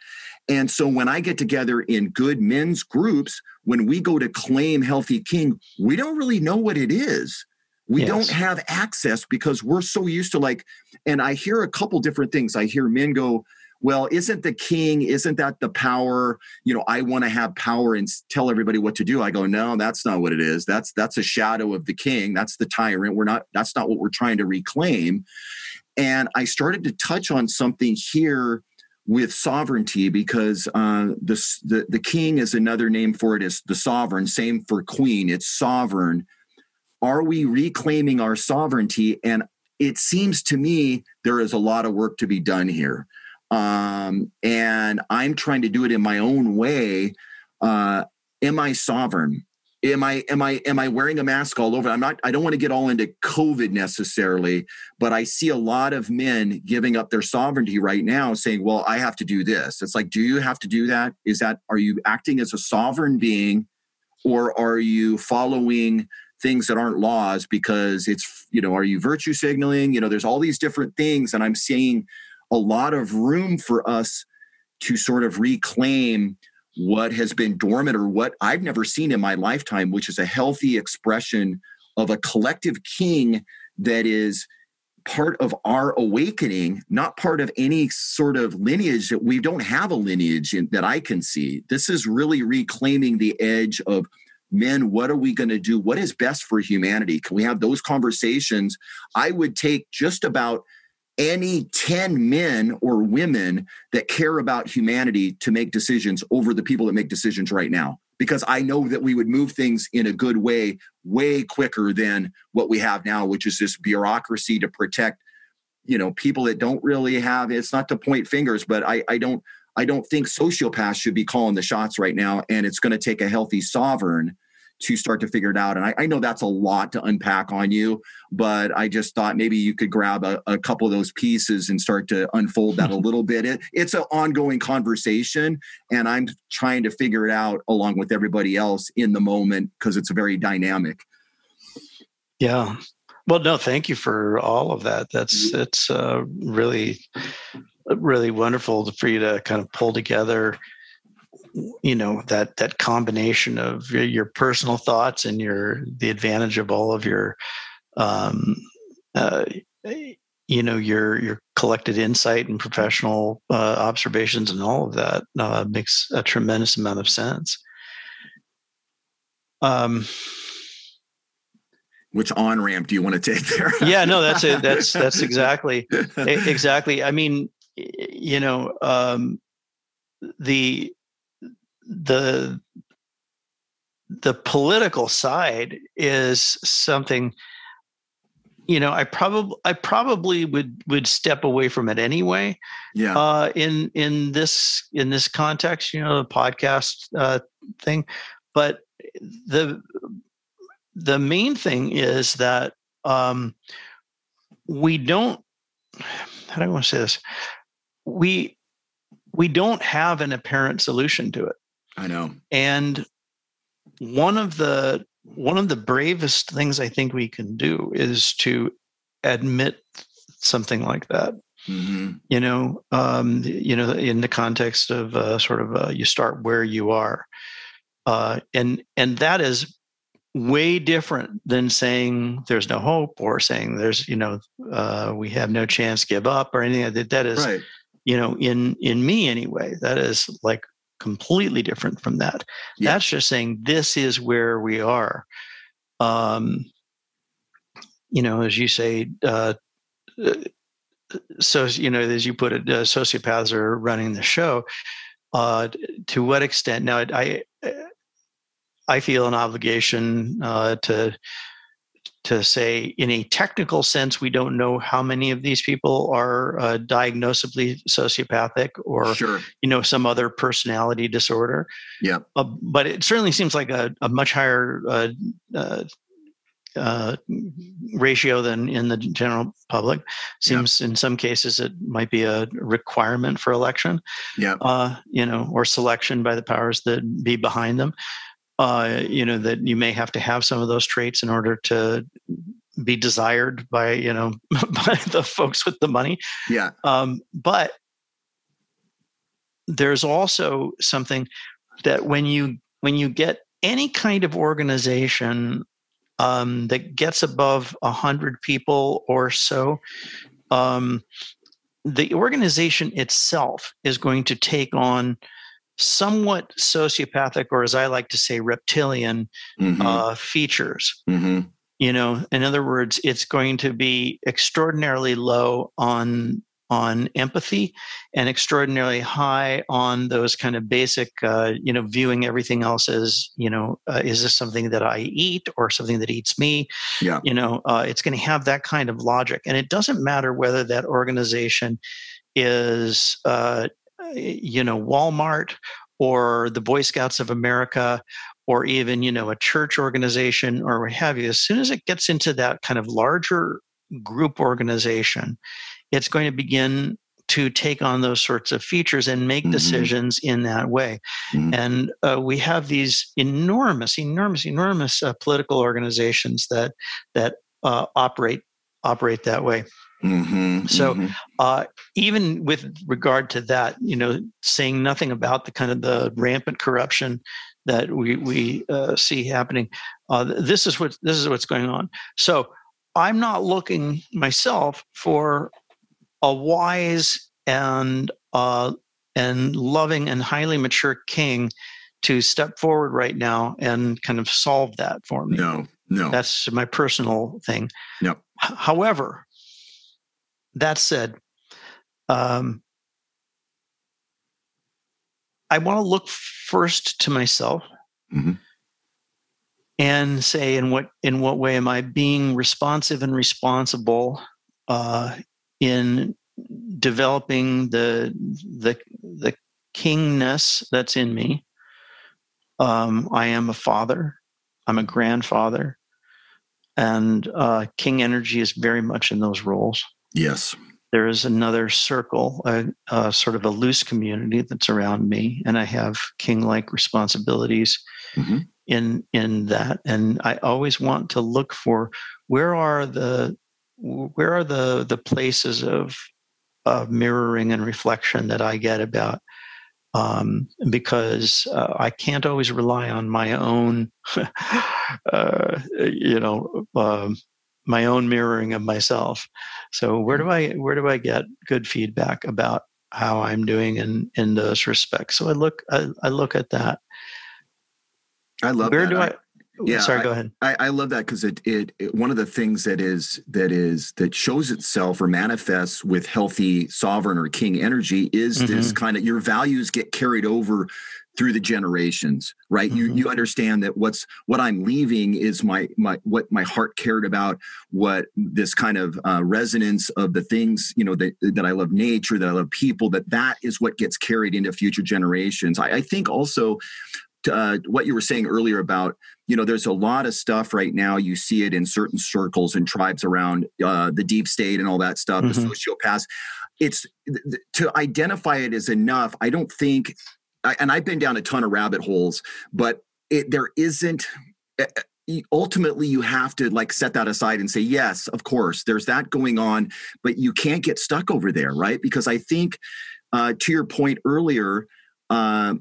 Speaker 1: And so when I get together in good men's groups, when we go to claim Healthy King, we don't really know what it is. We yes. don't have access because we're so used to like, and I hear a couple different things. I hear men go, well, isn't the king, isn't that the power? You know, I want to have power and tell everybody what to do. I go, no, that's not what it is. That's that's a shadow of the king. That's the tyrant. We're not, that's not what we're trying to reclaim. And I started to touch on something here with sovereignty because uh, the, the, the king is another name for it is the sovereign same for queen it's sovereign are we reclaiming our sovereignty and it seems to me there is a lot of work to be done here um, and I'm trying to do it in my own way. Uh, am I sovereign? Am I am I am I wearing a mask all over? I'm not. I don't want to get all into COVID necessarily, but I see a lot of men giving up their sovereignty right now, saying, "Well, I have to do this." It's like, do you have to do that? Is that are you acting as a sovereign being, or are you following things that aren't laws because it's you know are you virtue signaling? You know, there's all these different things, and I'm seeing a lot of room for us to sort of reclaim what has been dormant or what I've never seen in my lifetime, which is a healthy expression of a collective king that is part of our awakening, not part of any sort of lineage that we don't have a lineage in, that I can see. This is really reclaiming the edge of men, what are we going to do? What is best for humanity? Can we have those conversations? I would take just about any 10 men or women that care about humanity to make decisions over the people that make decisions right now. Because i know that we would move things in a good way way quicker than what we have now which is this bureaucracy to protect you know people that don't really have it's not to point fingers but i i don't i don't think sociopaths should be calling the shots right now and it's going to take a healthy sovereign to start to figure it out. And I, I, know that's a lot to unpack on you, but I just thought maybe you could grab a, a couple of those pieces and start to unfold that a little bit. It, it's an ongoing conversation, and I'm trying to figure it out along with everybody else in the moment because it's very dynamic.
Speaker 2: Yeah. Well, no, thank you for all of that. That's it's uh, really, really wonderful for you to kind of pull together you know that that combination of your, your, personal thoughts and your the advantage of all of your um, uh, you know your your collected insight and professional uh, observations and all of that uh, makes a tremendous amount of sense. Um
Speaker 1: which on ramp do you want to take there?
Speaker 2: Yeah no that's it. That's that's exactly exactly. I mean you know um the the the political side is something you know i probably i probably would would step away from it anyway
Speaker 1: yeah.
Speaker 2: uh in in this in this context you know the podcast uh thing. But the the main thing is that um we don't how do i want to say this? We we don't have an apparent solution to it
Speaker 1: I know.
Speaker 2: And one of the one of the bravest things I think we can do is to admit something like that. Mm-hmm. You know, um, you know, in the context of uh, sort of uh, you start where you are, uh, and and that is way different than saying there's no hope or saying there's you know uh, we have no chance, give up or anything. That that is, right. you know, in in me anyway. That is like completely different from that. Yeah. That's just saying this is where we are. Um, you know, as you say, uh, uh so you know, as you put it, uh, sociopaths are running the show. Uh, to what extent? Now, I I feel an obligation uh, to to say in a technical sense we don't know how many of these people are uh, diagnosably sociopathic or sure. you know some other personality disorder.
Speaker 1: Yeah.
Speaker 2: Uh, but it certainly seems like a, a much higher uh, uh, uh ratio than in the general public. Seems in some cases it might be a requirement for election
Speaker 1: yeah.
Speaker 2: uh, you know or selection by the powers that be behind them uh, you know that you may have to have some of those traits in order to be desired by you know by the folks with the money.
Speaker 1: Yeah. Um,
Speaker 2: but there's also something that when you when you get any kind of organization um, that gets above a hundred people or so um, the organization itself is going to take on somewhat sociopathic, or as I like to say, reptilian mm-hmm. uh, features. Mm-hmm. You know, in other words, it's going to be extraordinarily low on on empathy and extraordinarily high on those kind of basic uh, you know viewing everything else as you know uh, is this something that i eat or something that eats me
Speaker 1: yeah
Speaker 2: you know uh, it's going to have that kind of logic and it doesn't matter whether that organization is uh, you know Walmart or the Boy Scouts of America or even you know a church organization or what have you as soon as it gets into that kind of larger group organization it's going to begin to take on those sorts of features and make mm-hmm. decisions in that way. Mm-hmm. And uh, we have these enormous, enormous, enormous uh, political organizations that that uh, operate operate that way. Mm-hmm, so, mm-hmm. Uh, even with regard to that, you know, saying nothing about the kind of the rampant corruption that we we uh, see happening, uh, this is what this is what's going on. So, I'm not looking myself for a wise and uh, and loving and highly mature king to step forward right now and kind of solve that for me.
Speaker 1: No, no,
Speaker 2: that's my personal thing.
Speaker 1: No.
Speaker 2: However, that said, um, I want to look first to myself mm-hmm. and say, in what in what way am I being responsive and responsible uh, in developing the the the kingness that's in me? Um, I am a father. I'm a grandfather, and uh, king energy is very much in those roles.
Speaker 1: Yes.
Speaker 2: There is another circle, a, a sort of a loose community that's around me, and I have king-like responsibilities mm-hmm. in in that. And I always want to look for where are the where are the the places of of mirroring and reflection that I get about um, because uh, I can't always rely on my own, uh, you know, um, my own mirroring of myself. So where do mm. I where do I get good feedback about how I'm doing in in those respects? So I look I, I look at that.
Speaker 1: I love
Speaker 2: where
Speaker 1: that.
Speaker 2: do I, I yeah, sorry,
Speaker 1: I,
Speaker 2: go ahead.
Speaker 1: I, I love that because it, it, it one of the things that is that is that shows itself or manifests with healthy sovereign or king energy is mm-hmm. this kind of your values get carried over through the generations right mm-hmm. you you understand that what's what i'm leaving is my my what my heart cared about what this kind of uh, resonance of the things you know that that i love nature that i love people that that is what gets carried into future generations i, I think also uh, what you were saying earlier about you know there's a lot of stuff right now you see it in certain circles and tribes around uh, the deep state and all that stuff mm-hmm. the sociopaths it's th- to identify it as enough i don't think and I've been down a ton of rabbit holes, but it, there isn't. Eh, eh, ultimately, you have to like set that aside and say, yes, of course, there's that going on, but you can't get stuck over there, right? Because I think, uh, to your point earlier, uh,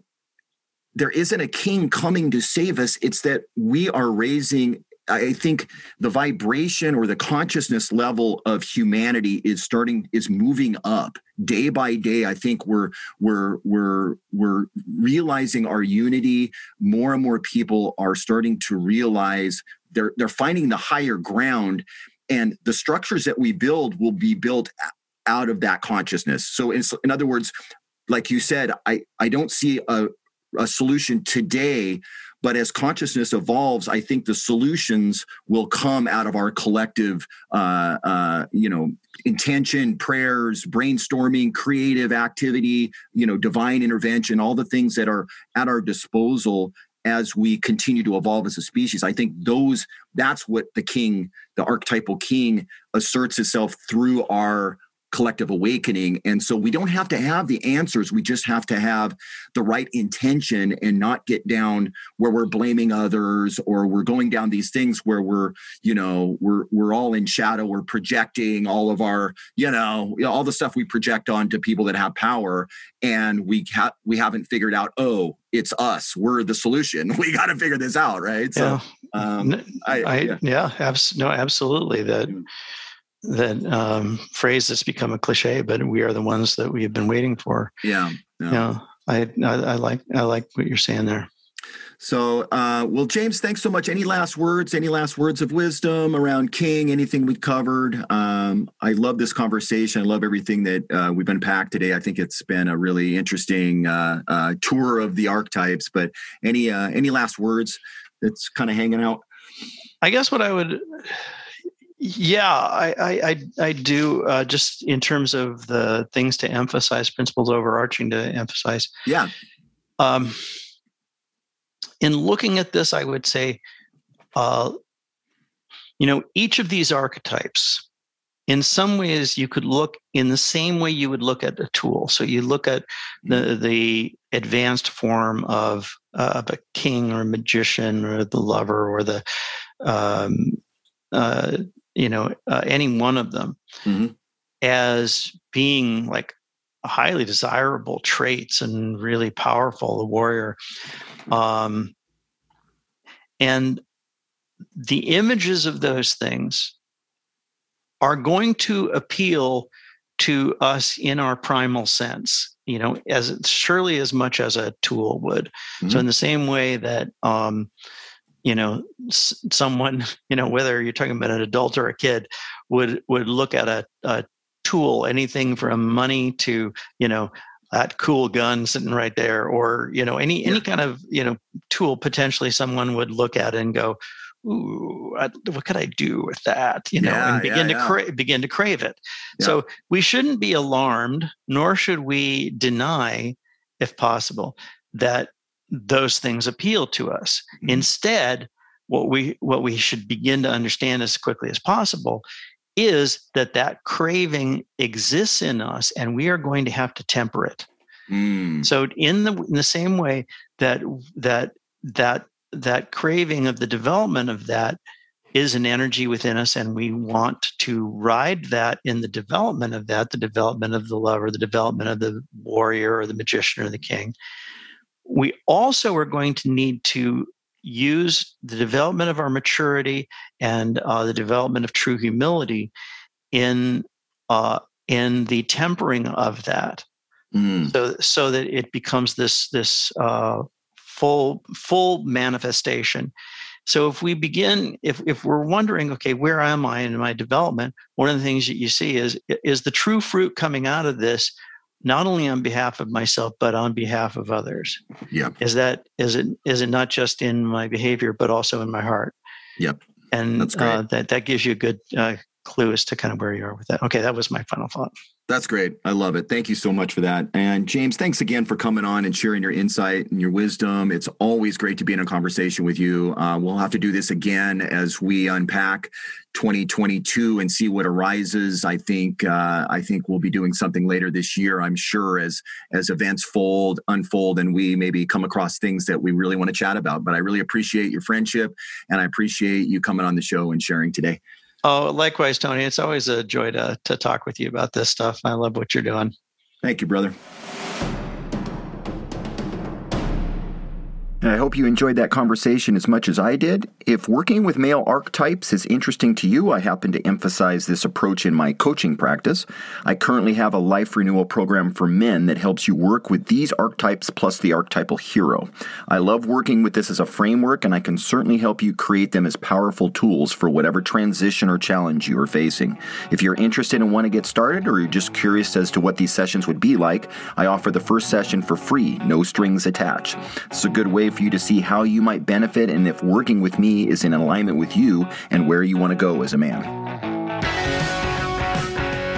Speaker 1: there isn't a king coming to save us. It's that we are raising I think the vibration or the consciousness level of humanity is starting is moving up day by day. I think we're we're we're we're realizing our unity. More and more people are starting to realize they're they're finding the higher ground, and the structures that we build will be built out of that consciousness. So, in, in other words, like you said, I I don't see a a solution today but as consciousness evolves, I think the solutions will come out of our collective, uh, uh, you know, intention, prayers, brainstorming, creative activity, you know, divine intervention, all the things that are at our disposal as we continue to evolve as a species. I think those that's what the king, the archetypal king, asserts itself through our collective awakening. And so we don't have to have the answers. We just have to have the right intention and not get down where we're blaming others or we're going down these things where we're, you know, we're we're all in shadow. We're projecting all of our, you know, all the stuff we project onto people that have power. And we ha- we haven't figured out, oh, it's us. We're the solution. We got to figure this out, right?
Speaker 2: So, yeah. Um, I, I, yeah, yeah abs- no, absolutely. That that um, phrase that's become a cliche, but we are the ones that we have been waiting for.
Speaker 1: Yeah,
Speaker 2: yeah. You know, I, I, I like I like what you're saying there.
Speaker 1: So, uh, well, James, thanks so much. Any last words? Any last words of wisdom around King? Anything we covered? Um, I love this conversation. I love everything that uh, we've unpacked today. I think it's been a really interesting uh, uh tour of the archetypes. But any uh, any last words that's kind of hanging out?
Speaker 2: I guess what I would yeah, I I I, do. Uh, just in terms of the things to emphasize, principles overarching to emphasize.
Speaker 1: Yeah. Um,
Speaker 2: in looking at this, I would say, uh, you know, each of these archetypes, in some ways, you could look in the same way you would look at a tool. So you look at the mm-hmm. the advanced form of uh, of a king or a magician or the lover or the um, uh, you know, uh, any one of them mm-hmm. as being like highly desirable traits and really powerful, the warrior. Um, and the images of those things are going to appeal to us in our primal sense you know as surely as much as a tool would mm-hmm. so in the same way that um, you know someone you know whether you're talking about an adult or a kid would would look at a, a tool anything from money to you know that cool gun sitting right there or you know any any kind of you know tool potentially someone would look at and go ooh I, what could i do with that? You know yeah, and begin yeah, to cra- begin to crave it. So we shouldn't be alarmed nor should we deny if possible that those things appeal to us. Mm-hmm. Instead, what we what we should begin to understand as quickly as possible is that that craving exists in us and we are going to have to temper it. Mm. So in the in the same way that that that that craving of the development of that is an energy within us and we want to ride that in the development of that the development of the lover the development of the warrior or the magician or the king we also are going to need to use the development of our maturity and uh, the development of true humility in uh, in the tempering of that, mm. so so that it becomes this this uh, full full manifestation. So if we begin, if if we're wondering, okay, where am I in my development? One of the things that you see is is the true fruit coming out of this not only on behalf of myself but on behalf of others.
Speaker 1: Yeah
Speaker 2: is that is it is it not just in my behavior but also in my heart?
Speaker 1: Yep.
Speaker 2: And uh, that that gives you a good uh, clue as to kind of where you are with that okay that was my final thought
Speaker 1: that's great. I love it. Thank you so much for that. And James, thanks again for coming on and sharing your insight and your wisdom. It's always great to be in a conversation with you. Uh, we'll have to do this again as we unpack 2022 and see what arises. I think uh, I think we'll be doing something later this year. I'm sure as as events fold unfold and we maybe come across things that we really want to chat about. But I really appreciate your friendship and I appreciate you coming on the show and sharing today.
Speaker 2: Oh, likewise, Tony. It's always a joy to to talk with you about this stuff. I love what you're doing.
Speaker 1: Thank you, brother. I hope you enjoyed that conversation as much as I did. If working with male archetypes is interesting to you, I happen to emphasize this approach in my coaching practice. I currently have a life renewal program for men that helps you work with these archetypes plus the archetypal hero. I love working with this as a framework, and I can certainly help you create them as powerful tools for whatever transition or challenge you are facing. If you're interested and want to get started, or you're just curious as to what these sessions would be like, I offer the first session for free, no strings attached. It's a good way for you to see how you might benefit and if working with me is in alignment with you and where you want to go as a man.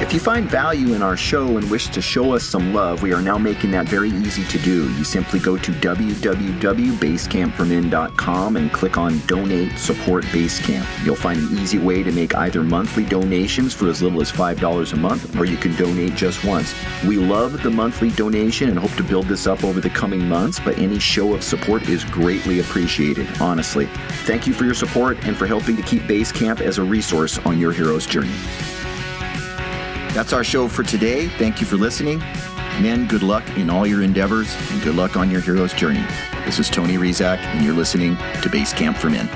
Speaker 1: If you find value in our show and wish to show us some love, we are now making that very easy to do. You simply go to www.basecampformen.com and click on Donate Support Basecamp. You'll find an easy way to make either monthly donations for as little as $5 a month, or you can donate just once. We love the monthly donation and hope to build this up over the coming months, but any show of support is greatly appreciated, honestly. Thank you for your support and for helping to keep Basecamp as a resource on your hero's journey. That's our show for today. Thank you for listening. Men, good luck in all your endeavors and good luck on your hero's journey. This is Tony Rizak, and you're listening to Base Camp for Men.